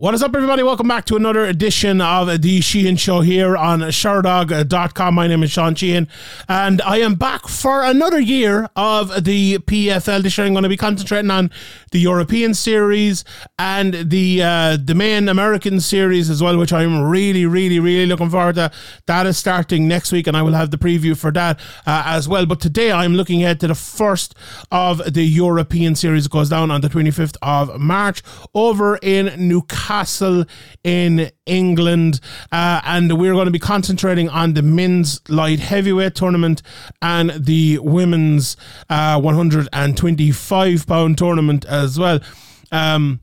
What is up, everybody? Welcome back to another edition of the Sheehan Show here on Sherdog.com. My name is Sean Sheehan, and I am back for another year of the PFL. This year, I'm going to be concentrating on the European series and the uh, the main American series as well, which I'm really, really, really looking forward to. That is starting next week, and I will have the preview for that uh, as well. But today, I'm looking ahead to the first of the European series. It goes down on the 25th of March over in Newcastle. Newcastle in England. Uh, and we're going to be concentrating on the men's light heavyweight tournament and the women's uh, 125 pound tournament as well. Um,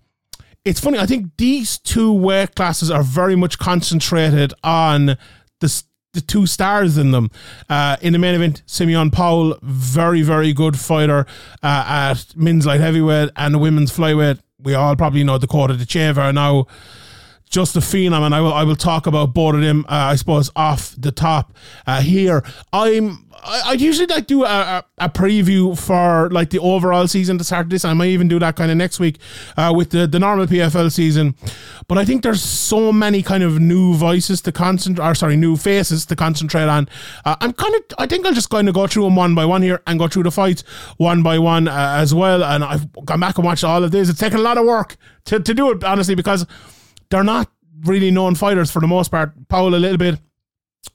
it's funny, I think these two weight classes are very much concentrated on the the two stars in them. Uh, in the main event, Simeon Powell, very, very good fighter uh, at men's light heavyweight and the women's flyweight we all probably know Dakota Ditcheva now just a and I will I will talk about both of them. Uh, I suppose off the top uh, here. I'm I, would usually like do a, a, preview for like the overall season to start this. I might even do that kind of next week uh, with the the normal PFL season. But I think there's so many kind of new voices to concentrate, or sorry, new faces to concentrate on. Uh, I'm kind of I think I'll just kind of go through them one by one here and go through the fights one by one uh, as well. And I've gone back and watched all of this. It's taken a lot of work to to do it honestly because they're not really known fighters for the most part. Powell a little bit.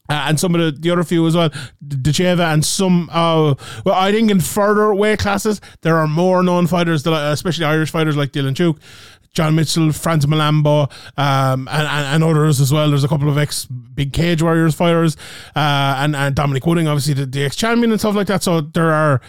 Uh, and some of the, the other few as well, Ditcheva and some. Uh, well, I think in further weight classes there are more known fighters, that, especially Irish fighters like Dylan Tuke, John Mitchell, Frans Mlambo, um, and, and, and, others as well. There's a couple of ex Big Cage Warriors fighters, uh, and, and Dominic Wooding, obviously the, the ex champion and stuff like that. So there are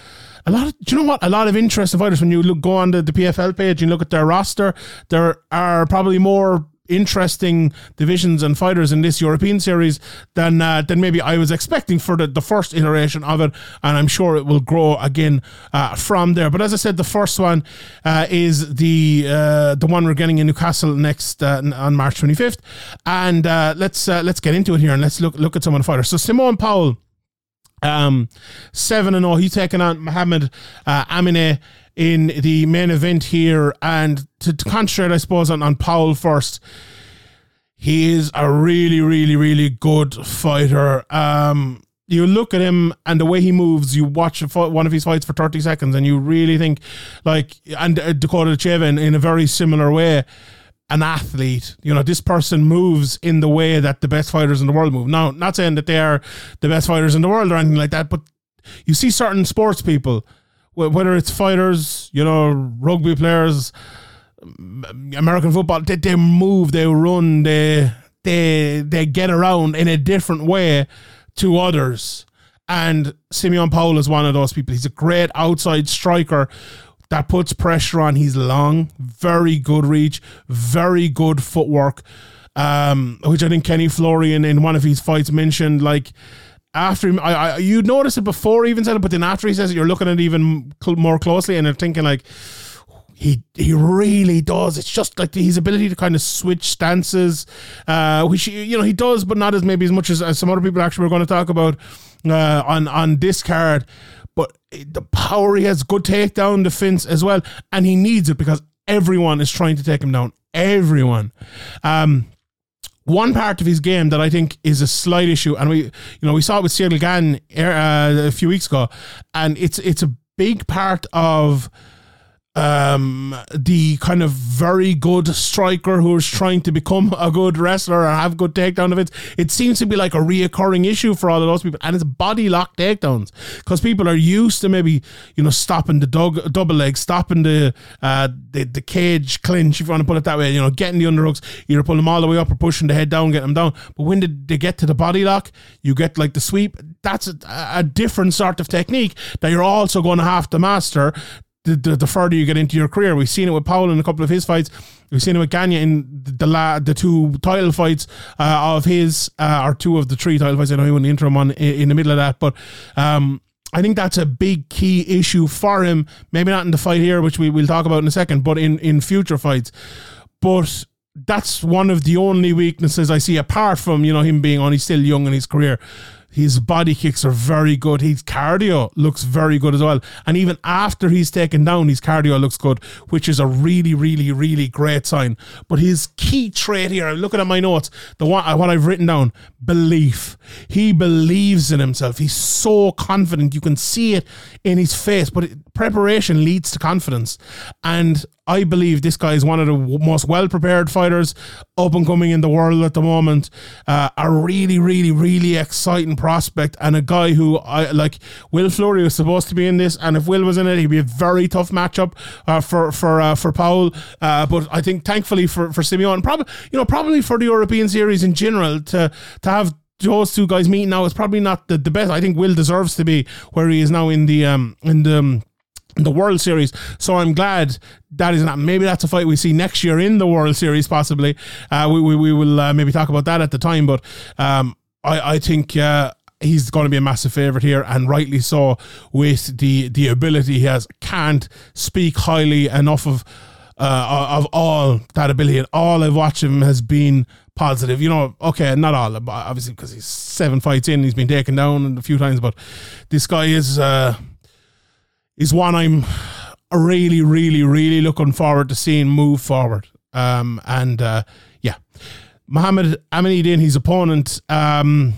a lot of, do you know what? A lot of interesting fighters. When you look, go on the, the PFL page and look at their roster, there are probably more interesting divisions and fighters in this European series than uh, than maybe I was expecting for the, the first iteration of it, and I'm sure it will grow again uh, from there. But as I said, the first one uh, is the uh, the one we're getting in Newcastle next uh, on March 25th, and uh, let's let's get into it here and let's look look at some of the fighters. So Simeon Powell. Um, seven and zero. Oh, he's taking on Mohamed uh, Amine in the main event here. And to, to concentrate, I suppose, on, on Powell first, he is a really, really, really good fighter. Um, you look at him and the way he moves, you watch one of his fights for 30 seconds and you really think, like, and uh, Dakota Ditcheva in a very similar way, an athlete. You know, this person moves in the way that the best fighters in the world move. Now, not saying that they are the best fighters in the world or anything like that, but you see certain sports people whether it's fighters, you know, rugby players, American football, they, they move, they run, they they they get around in a different way to others. And Simeon Powell is one of those people. He's a great outside striker that puts pressure on. He's long, very good reach, very good footwork. Um, which I think Kenny Florian in one of his fights mentioned, like after him, I, I you notice it before he even said it, but then after he says it, you're looking at it even cl- more closely and you're thinking like, he he really does. It's just like his ability to kind of switch stances, uh, which you know he does, but not as maybe as much as, as some other people actually we're going to talk about uh, on on this card. But the power he has, good takedown defense as well, and he needs it because everyone is trying to take him down. Everyone. Um, one part of his game that I think is a slight issue, and we, you know, we saw it with Ciryl Gane uh, a few weeks ago, and it's it's a big part of um, the kind of very good striker who is trying to become a good wrestler and have good takedown events. It It seems to be like a reoccurring issue for all of those people, and it's body lock takedowns because people are used to maybe you know stopping the dog, double leg, stopping the uh, the the cage clinch, if you want to put it that way. You know, getting the underhooks, either pulling them all the way up or pushing the head down, getting them down. But when did they get to the body lock, you get like the sweep. That's a, a different sort of technique that you're also going to have to master the, the, the, further you get into your career. We've seen it with Powell in a couple of his fights. We've seen it with Gane in the la, the two title fights uh, of his, uh, or two of the three title fights. I know he won the interim one in, in the middle of that, but um, I think that's a big key issue for him. Maybe not in the fight here, which we will talk about in a second, but in, in future fights. But that's one of the only weaknesses I see apart from, you know, him being only still young in his career His body kicks are very good. His cardio looks very good as well. And even after he's taken down, his cardio looks good, which is a really, really, really great sign. But his key trait here, I'm looking at my notes, the one what I've written down, belief. He believes in himself. He's so confident. You can see it in his face. But preparation leads to confidence. And I believe this guy is one of the most well prepared fighters up and coming in the world at the moment. Uh, a really, really, really exciting prospect and a guy who I like. Will Fleury was supposed to be in this, and if Will was in it, he'd be a very tough matchup uh, for for uh, for Powell. Uh, but I think thankfully for for Simeon, probably you know probably for the European series in general to to have those two guys meeting now is probably not the, the best. I think Will deserves to be where he is now in the um in the um, the World Series. So I'm glad that is not. Maybe that's a fight we see next year in the World Series, possibly. Uh, we, we, we will uh, maybe talk about that at the time. But um, I, I think. Uh, he's going to be a massive favorite here, and rightly so, with the the ability he has. Can't speak highly enough of uh, of all that ability. And all I've watched him has been positive. You know, okay, not all, obviously, because he's seven fights in, he's been taken down a few times, but this guy is. Uh, is one I'm really, really, really looking forward to seeing move forward. Um, and uh, yeah, Mohamed Aminaidin, his opponent. Um,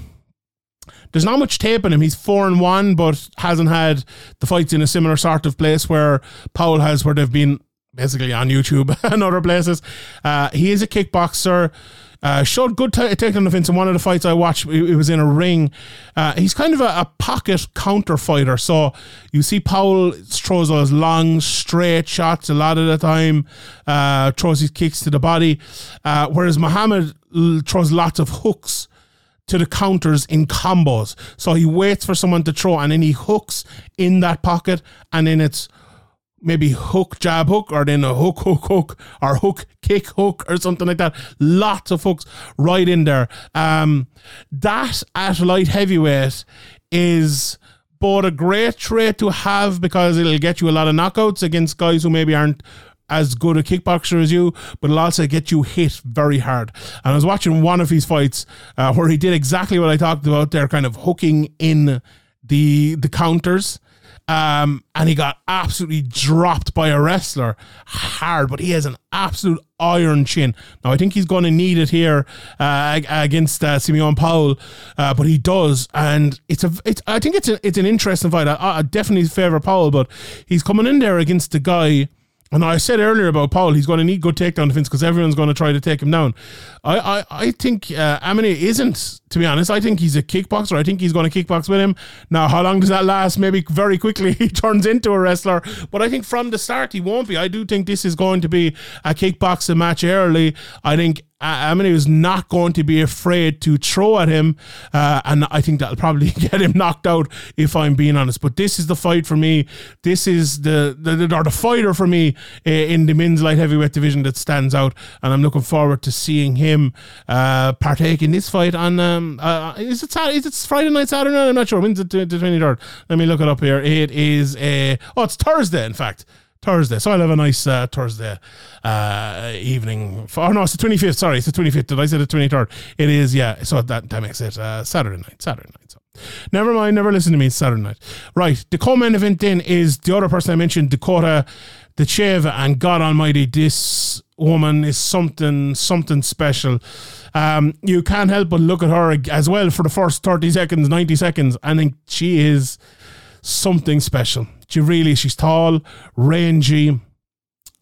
there's not much tape on him. He's four and one, but hasn't had the fights in a similar sort of place where Powell has, where they've been basically on YouTube and other places. Uh, he is a kickboxer. Uh, showed good t- takedown defense in one of the fights I watched. It, was in a ring. Uh, he's kind of a, a, pocket counter fighter. So you see Powell throws those long, straight shots a lot of the time, uh, throws his kicks to the body, uh, whereas Muhammad throws lots of hooks to the counters in combos. So he waits for someone to throw and then he hooks in that pocket and then it's maybe hook, jab, hook, or then a hook, hook, hook, or hook, kick, hook, or something like that. Lots of hooks right in there. Um, that at light heavyweight is both a great trait to have because it'll get you a lot of knockouts against guys who maybe aren't as good a kickboxer as you, but it'll also get you hit very hard. And I was watching one of his fights uh, where he did exactly what I talked about there, kind of hooking in the the counters um, and he got absolutely dropped by a wrestler hard, but he has an absolute iron chin. Now, I think he's going to need it here uh, against uh, Simeon Powell, uh, but he does, and it's a. It's, I think it's a, it's an interesting fight. I, I definitely favour Powell, but he's coming in there against the guy and I said earlier about Powell, he's going to need good takedown defense because everyone's going to try to take him down. I I, I think uh, Amine isn't, to be honest. I think he's a kickboxer. I think he's going to kickbox with him. Now, how long does that last? Maybe very quickly he turns into a wrestler. But I think from the start he won't be. I do think this is going to be a kickboxing match early. I think I mean, he was not going to be afraid to throw at him, uh, and I think that'll probably get him knocked out if I'm being honest. But this is the fight for me. This is the the or the fighter for me uh, in the men's light heavyweight division that stands out, and I'm looking forward to seeing him uh, partake in this fight on. Um, uh, is it is it Friday night, Saturday night? I'm not sure. When's the 23rd? Let me look it up here. It is a oh, it's Thursday, in fact. Thursday. So I'll have a nice uh, Thursday uh, evening. For, oh, no, it's the 25th. Sorry, it's the 25th. Did I say the 23rd? It is, yeah. So that, that makes it uh, Saturday night. Saturday night. So. Never mind, never listen to me. It's Saturday night. Right. The co main event then is the other person I mentioned, Dakota Ditcheva. And God Almighty, this woman is something, something special. Um, you can't help but look at her as well for the first 30 seconds, 90 seconds. I think she is something special. She really, she's tall, rangy,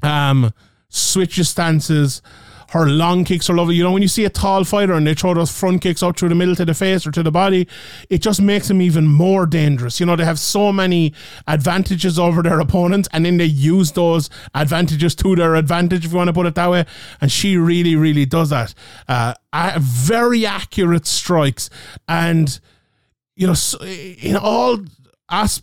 um, switches stances. Her long kicks are lovely. You know, when you see a tall fighter and they throw those front kicks up through the middle to the face or to the body, it just makes them even more dangerous. You know, they have so many advantages over their opponents and then they use those advantages to their advantage, if you want to put it that way. And she really, really does that. Uh, very accurate strikes. And, you know, in all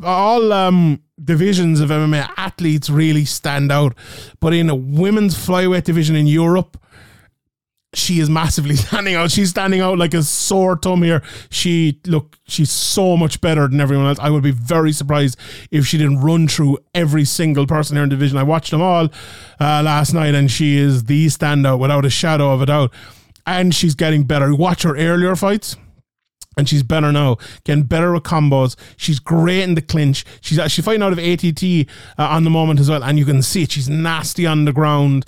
all um, divisions of MMA, athletes really stand out. But in a women's flyweight division in Europe, she is massively standing out. She's standing out like a sore thumb here. She look, she's so much better than everyone else. I would be very surprised if she didn't run through every single person here in division. I watched them all uh, last night, and she is the standout without a shadow of a doubt. And she's getting better. Watch her earlier fights and she's better now, getting better with combos. She's great in the clinch. She's actually fighting out of ATT uh, on the moment as well, and you can see it. She's nasty on the ground,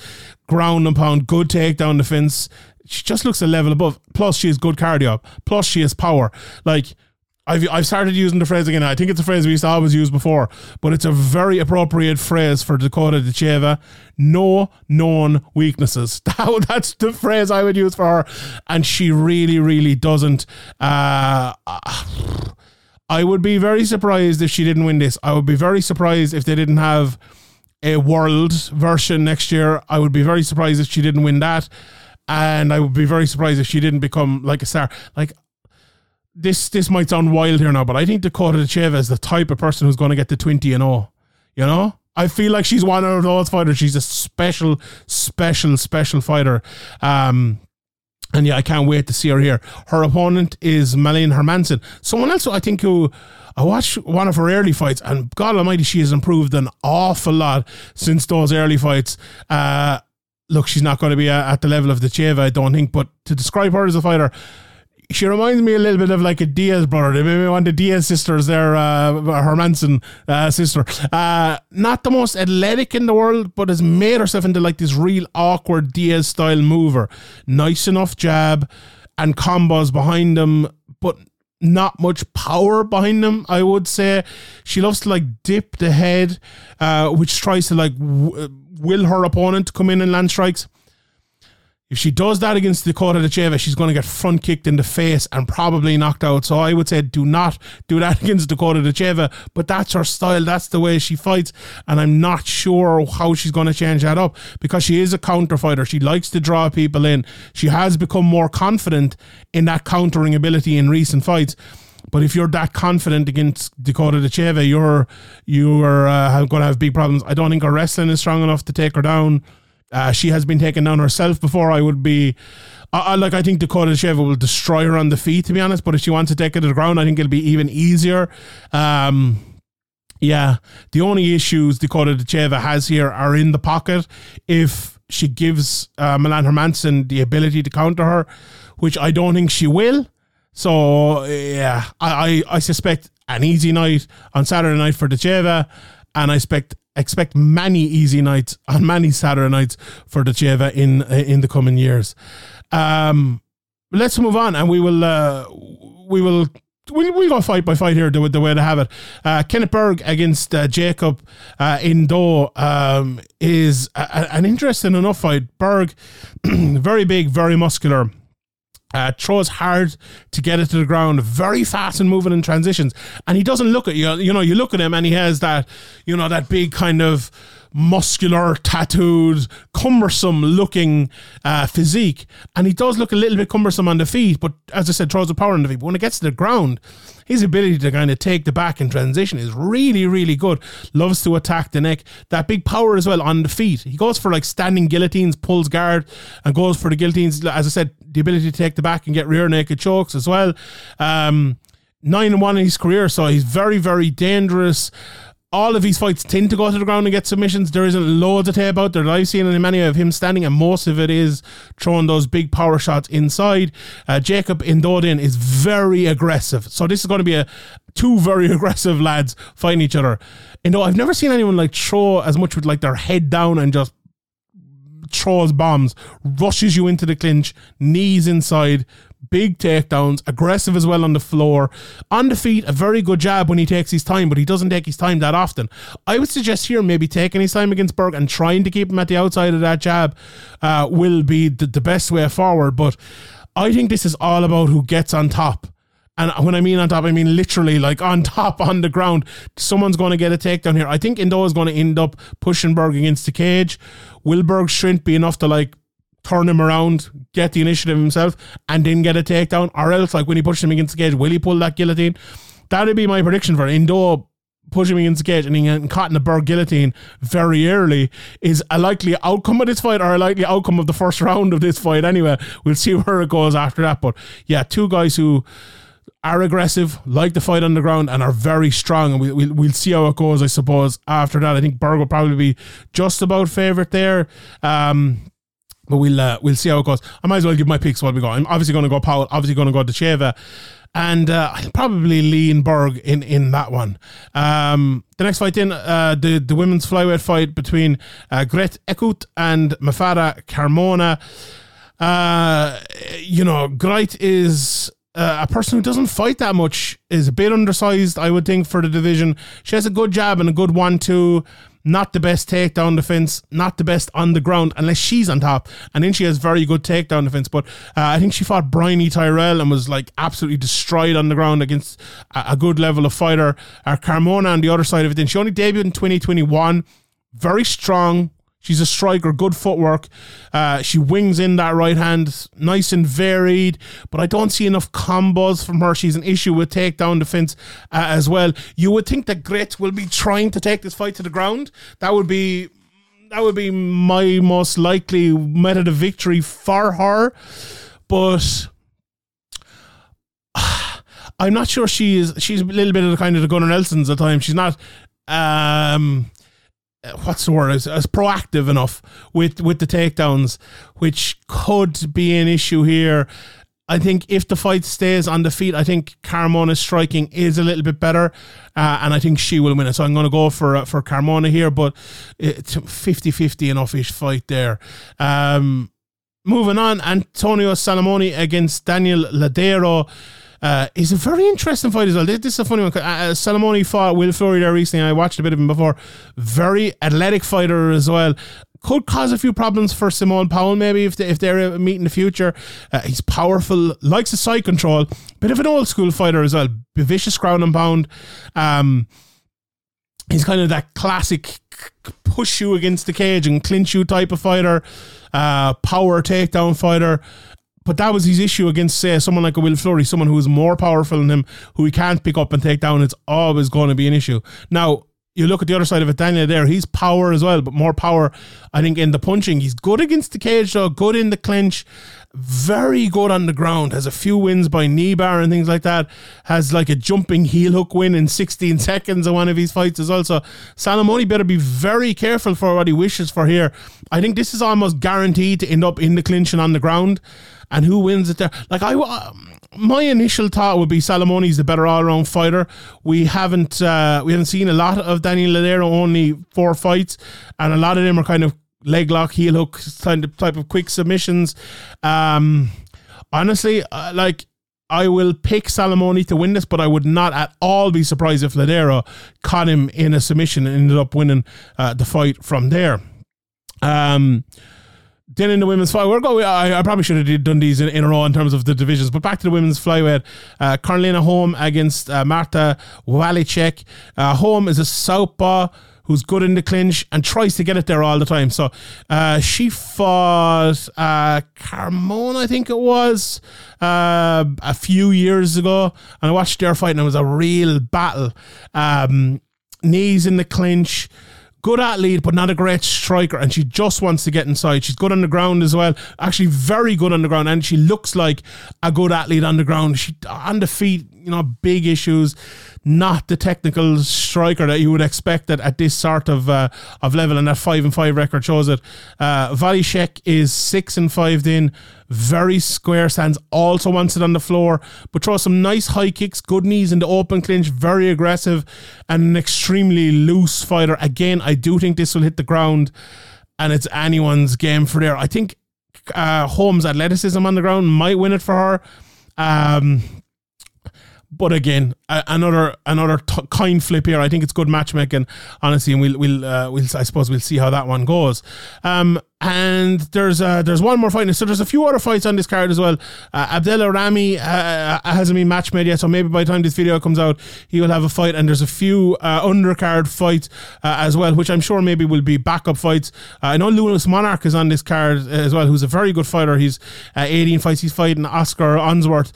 ground and pound, good takedown defense. She just looks a level above. Plus, she has good cardio. Plus, she has power. Like I've I've started using the phrase again. I think it's a phrase we used to always use before, but it's a very appropriate phrase for Dakota Ditcheva. No known weaknesses. That, that's the phrase I would use for her, and she really, really doesn't. Uh, I would be very surprised if she didn't win this. I would be very surprised if they didn't have a world version next year. I would be very surprised if she didn't win that. And I would be very surprised if she didn't become like a star. Like this this might sound wild here now, but I think Dakota Ditcheva is the type of person who's going to get the 20 and all. You know? I feel like she's one of those fighters. She's a special, special, special fighter. Um, and yeah, I can't wait to see her here. Her opponent is Malin Hermansson. Someone else I think who I watched one of her early fights, and God Almighty, she has improved an awful lot since those early fights. Uh, look, she's not going to be at the level of Ditcheva, I don't think. But to describe her as a fighter, she reminds me a little bit of like a Diaz brother. They maybe one of the Diaz sisters there, uh, Hermansson uh, sister. Uh, not the most athletic in the world, but has made herself into like this real awkward Diaz style mover. Nice enough jab and combos behind them, but not much power behind them. I would say she loves to like dip the head, uh, which tries to like w- will her opponent to come in and land strikes. If she does that against Dakota Ditcheva, she's going to get front kicked in the face and probably knocked out. So I would say do not do that against Dakota Ditcheva. But that's her style. That's the way she fights. And I'm not sure how she's going to change that up because she is a counter fighter. She likes to draw people in. She has become more confident in that countering ability in recent fights. But if you're that confident against Dakota Ditcheva, you're you're uh, going to have big problems. I don't think her wrestling is strong enough to take her down. Uh, she has been taken down herself before. I would be, I, like, I think Dakota Ditcheva will destroy her on the feet, to be honest. But if she wants to take it to the ground, I think it'll be even easier. Um, yeah, the only issues Dakota Ditcheva has here are in the pocket. If she gives uh, Malin Hermansson the ability to counter her, which I don't think she will. So yeah, I, I, I suspect an easy night on Saturday night for Ditcheva, and I expect expect many easy nights on many Saturday nights for Ditcheva in in the coming years. Um, let's move on, and we will uh, we will. We'll, we'll go fight by fight here, the, the way to have it. Uh, Kenneth Bergh against uh, Jakob uh, Nedoh um, is a, a, an interesting enough fight. Bergh, very big, very muscular uh, throws hard to get it to the ground, very fast and moving in transitions. And he doesn't look at you. You know, you look at him and he has that, you know, that big kind of muscular, tattooed, cumbersome looking uh, physique. And he does look a little bit cumbersome on the feet, but as I said, throws the power on the feet. But when it gets to the ground, his ability to kind of take the back and transition is really, really good. Loves to attack the neck. That big power as well on the feet. He goes for like standing guillotines, pulls guard, and goes for the guillotines. As I said, the ability to take the back and get rear naked chokes as well. Um, nine and one in his career, so he's very, very dangerous all of these fights tend to go to the ground and get submissions. There isn't loads of tape out there that I've seen in many of him standing, and most of it is throwing those big power shots inside. Uh, Jakob Indodin is very aggressive, so this is going to be a two very aggressive lads fighting each other. You know, I've never seen anyone like throw as much with like their head down and just throws bombs, rushes you into the clinch, knees inside, big takedowns, aggressive as well on the floor. On the feet, a very good jab when he takes his time, but he doesn't take his time that often. I would suggest here maybe taking his time against Bergh and trying to keep him at the outside of that jab uh, will be the, the best way forward. But I think this is all about who gets on top. And when I mean on top, I mean literally like on top on the ground. Someone's going to get a takedown here. I think Nedoh is going to end up pushing Bergh against the cage. Will Bergh's strength be enough to like turn him around, get the initiative himself, and then get a takedown? Or else, like when he pushes him against the cage, will he pull that guillotine? That'd be my prediction for Nedoh pushing him against the cage and getting caught in the Bergh guillotine very early is a likely outcome of this fight or a likely outcome of the first round of this fight anyway. We'll see where it goes after that. But yeah, two guys who are aggressive, like the fight on the ground, and are very strong. And we, we'll, we'll see how it goes, I suppose, after that. I think Bergh will probably be just about favourite there. Um, but we'll uh, we'll see how it goes. I might as well give my picks while we go. I'm obviously going to go Powell, obviously going to go Ditcheva. and uh, I'll probably lean Bergh in in that one. Um, the next fight in uh, the the women's flyweight fight between uh, Griet Eeckhout and Mafalda Carmona. Uh, you know, Griet is uh, a person who doesn't fight that much is a bit undersized, I would think, for the division. She has a good jab and a good one-two. Not the best takedown defense, not the best on the ground, unless she's on top. And then she has very good takedown defense. But uh, I think she fought Bryony Tyrell and was like absolutely destroyed on the ground against a, a good level of fighter. Uh, Carmona on the other side of it, then she only debuted in 2021. Very strong, She's a striker, good footwork. Uh, she wings in that right hand, nice and varied, but I don't see enough combos from her. She's an issue with takedown defense uh, as well. You would think that Griet will be trying to take this fight to the ground. That would be that would be my most likely method of victory for her, but. I'm not sure she is. She's a little bit of the kind of the Gunnar Nelsons at times. She's not um, what's the word as, as proactive enough with with the takedowns, which could be an issue here. I think if the fight stays on the feet, I think Carmona's striking is a little bit better, uh, and I think she will win it. So I'm going to go for uh, for Carmona here, but it's 50-50 enough-ish fight there. Um, moving on, Antonio Salamone against Daniel Ladero. Uh, he's a very interesting fight as well. This, this is a funny one. Uh, uh Salamone fought Will Fleury there recently. I watched a bit of him before. Very athletic fighter as well could cause a few problems for Simeon Powell, maybe if they, if they're meet in the future. Uh, he's powerful, likes a side control, bit of an old school fighter as well, vicious ground and pound. Um, he's kind of that classic push you against the cage and clinch you type of fighter, uh, power takedown fighter but that was his issue against, say, someone like a Will Fleury, someone who is more powerful than him, who he can't pick up and take down. It's always going to be an issue. Now, you look at the other side of it, Daniel there, he's power as well, but more power, I think, in the punching. He's good against the cage, though, good in the clinch, very good on the ground, has a few wins by knee bar and things like that, has like a jumping heel hook win in 16 seconds in one of his fights as well. So Salamone better be very careful for what he wishes for here. I think this is almost guaranteed to end up in the clinch and on the ground and who wins it there. Like I, my initial thought would be Salamone's the better all round fighter. We haven't uh, we haven't seen a lot of Daniel Ladero, only four fights, and a lot of them are kind of leg lock, heel hook kind of type of quick submissions. Um, honestly, uh, like. I will pick Salamone to win this, but I would not at all be surprised if Ladero caught him in a submission and ended up winning uh, the fight from there. Um, then in the women's flyweight, going. I, I probably should have done these in, in, a row in terms of the divisions, but back to the women's flyweight. Uh, Karolina Holm against uh, Marta Waliczek. Uh, Holm is a southpaw who's good in the clinch and tries to get it there all the time. So uh, she fought uh, Carmona, I think it was, uh, a few years ago, and I watched their fight, and it was a real battle. Um, knees in the clinch good athlete, but not a great striker, and she just wants to get inside. She's good on the ground as well. Actually, very good on the ground, and she looks like a good athlete on the ground. She on the feet, you know, big issues not the technical striker that you would expect at, at this sort of uh, of level, and that five and five record shows it. Uh, Waliczek is six and five in, very square stands, also wants it on the floor, but throws some nice high kicks, good knees in the open clinch, very aggressive, and an extremely loose fighter. Again, I do think this will hit the ground, and it's anyone's game for there. I think uh, Holm's athleticism on the ground might win it for her. Um, but again, another another t- kind flip here. I think it's good matchmaking, honestly, and we'll we'll uh, we'll I suppose we'll see how that one goes. Um, and there's uh, there's one more fight. So there's a few other fights on this card as well. Uh, Rami uh, uh, hasn't been match made yet, so maybe by the time this video comes out, he will have a fight. And there's a few uh, undercard fights uh, as well, which I'm sure maybe will be backup fights. Uh, I know Lewis Monarch is on this card as well, who's a very good fighter. He's 18 fights. He's fighting Oscar Onsworth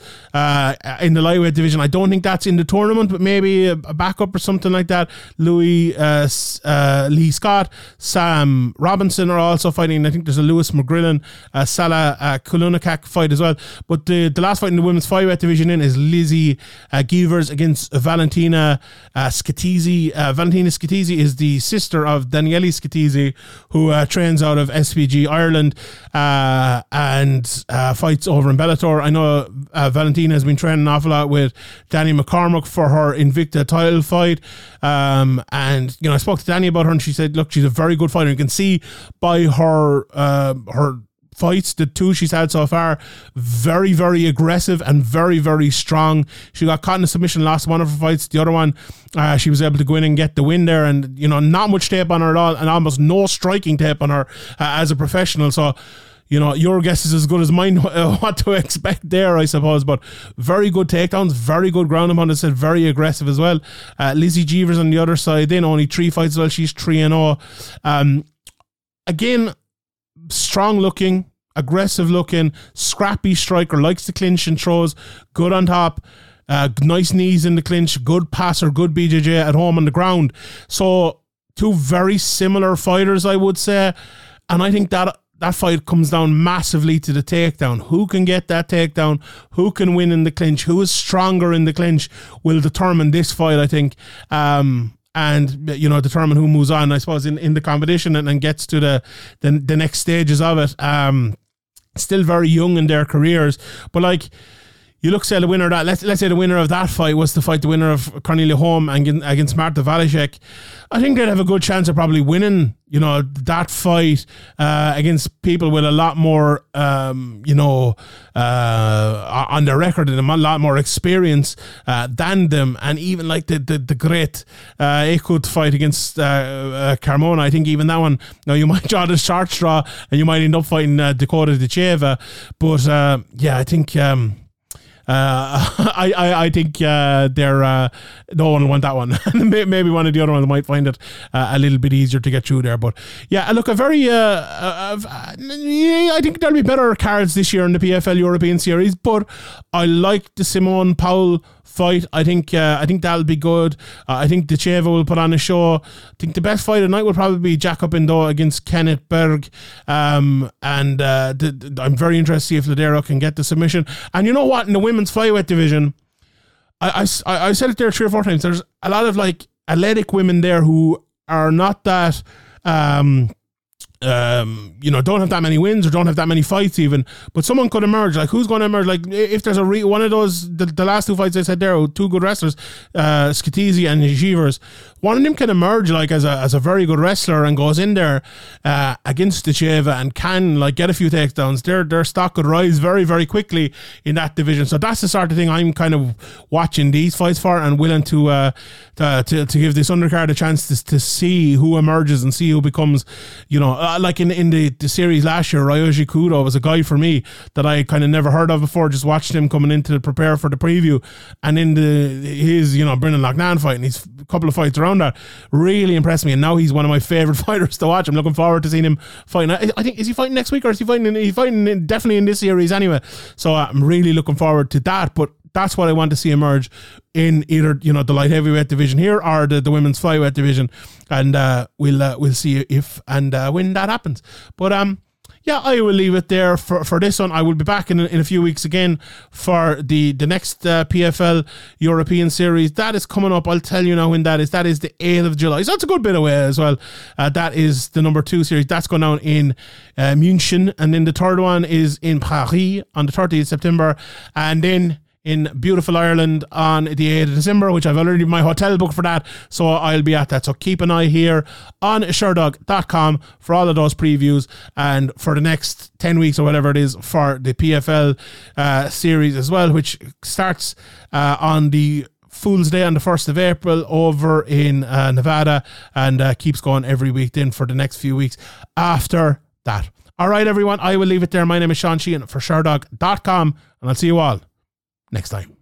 in the lightweight division. I don't think that's in the tournament, but maybe a, a backup or something like that. Louis Lee Scott, Sam Robinson are also fighting. I think there's a Lewis McGrillen, uh, Salah uh, Kulunikak fight as well. But the, the last fight in the women's flyweight division in is Lizzy uh, Gevers against Valentina uh, Scatizzi. Uh, Valentina Scatizzi is the sister of Daniele Scatizzi, who uh, trains out of SBG Ireland uh, and uh, fights over in Bellator. I know uh, Valentina has been training an awful lot with Danni McCormack for her Invicta title fight. Um, and, you know, I spoke to Danni about her and she said, look, she's a very good fighter. You can see by her, uh, her, fights, the two she's had so far, very, very aggressive and very, very strong. She got caught in a submission, lost one of her fights. The other one, uh, she was able to go in and get the win there, and you know, not much tape on her at all, and almost no striking tape on her uh, as a professional. So. You know, your guess is as good as mine. uh, What to expect there, I suppose. But very good takedowns, very good ground and pound. said very aggressive as well. Uh, Lizzy Gevers on the other side, then only three fights as well. She's three and zero. Um, again, strong looking, aggressive looking, scrappy striker, likes to clinch and throws, good on top. Uh, nice knees in the clinch, good passer, good BJJ at home on the ground. So two very similar fighters, I would say, and I think that that fight comes down massively to the takedown. Who can get that takedown? Who can win in the clinch? Who is stronger in the clinch will determine this fight, I think. Um, and you know determine who moves on, I suppose, in, in the competition and, and gets to the, the the next stages of it. Um, still very young in their careers, but like you look say the winner of that let's let's say the winner of that fight was to fight the winner of Cornelia Holm and against Marta Waliczek. I think they'd have a good chance of probably winning, you know, that fight uh, against people with a lot more, um, you know, uh, on their record and a lot more experience uh, than them. And even like the the, the Griet uh, Eeckhout fight against uh, uh, Carmona, I think even that one, now you might draw the short straw and you might end up fighting uh, Dakota Ditcheva. But yeah, I think. Um, I, I, I think uh, they're uh, no one will want that one. Maybe one of the other ones might find it uh, a little bit easier to get through there. But yeah, look, a very uh, uh, I think there'll be better cards this year in the PFL European Series. But I like the Simeon Powell fight. I think uh, I think that'll be good. Uh, I think Ditcheva will put on a show. I think the best fight of the night will probably be Jakob Nedoh against Kenneth Bergh. Um, and uh, I'm very interested to see if Ladero can get the submission. And you know what? In the women's flyweight division, I, I, I said it there three or four times. There's a lot of like athletic women there who are not that. Um, um, you know, don't have that many wins or don't have that many fights even, but someone could emerge. Like, who's going to emerge? Like, if there's a re- one of those, the, the last two fights I said there, two good wrestlers, uh, Scatizzi and Gevers, one of them can emerge like as a as a very good wrestler and goes in there uh, against Ditcheva and can like get a few takedowns. Their their stock could rise very very quickly in that division. So that's the sort of thing I'm kind of watching these fights for and willing to uh, to, to, to give this undercard a chance to, to see who emerges and see who becomes, you know, uh, like in in the, the series last year, Ryoji Kudo was a guy for me that I kind of never heard of before. Just watched him coming in to prepare for the preview, and in the his you know Brendan Loughnane fight, and he's a couple of fights around that really impressed me. And now he's one of my favorite fighters to watch. I'm looking forward to seeing him fighting. I, think is he fighting next week or is he fighting? In, he's fighting in, definitely in this series anyway. So I'm really looking forward to that. But that's what I want to see emerge in either you know the light heavyweight division here or the, the women's flyweight division, and uh, we'll uh, we'll see if and uh, when that happens. But um, yeah, I will leave it there for, for this one. I will be back in, in a few weeks again for the, the next uh, PFL European Series. That is coming up. I'll tell you now when that is. That is the 8th of July. So that's a good bit away as well. Uh, that is the number two series. That's going on in uh, München. And then the third one is in Paris on the 30th of September. And then in beautiful Ireland on the 8th of December, which I've already my hotel booked for that. So I'll be at that. So keep an eye here on sherdog.com for all of those previews and for the next 10 weeks or whatever it is for the PFL uh, series as well, which starts uh, on the Fool's Day on the 1st of April over in uh, Nevada and uh, keeps going every week then for the next few weeks after that. All right, everyone, I will leave it there. My name is Sean Sheehan for Sherdog.com and I'll see you all next time.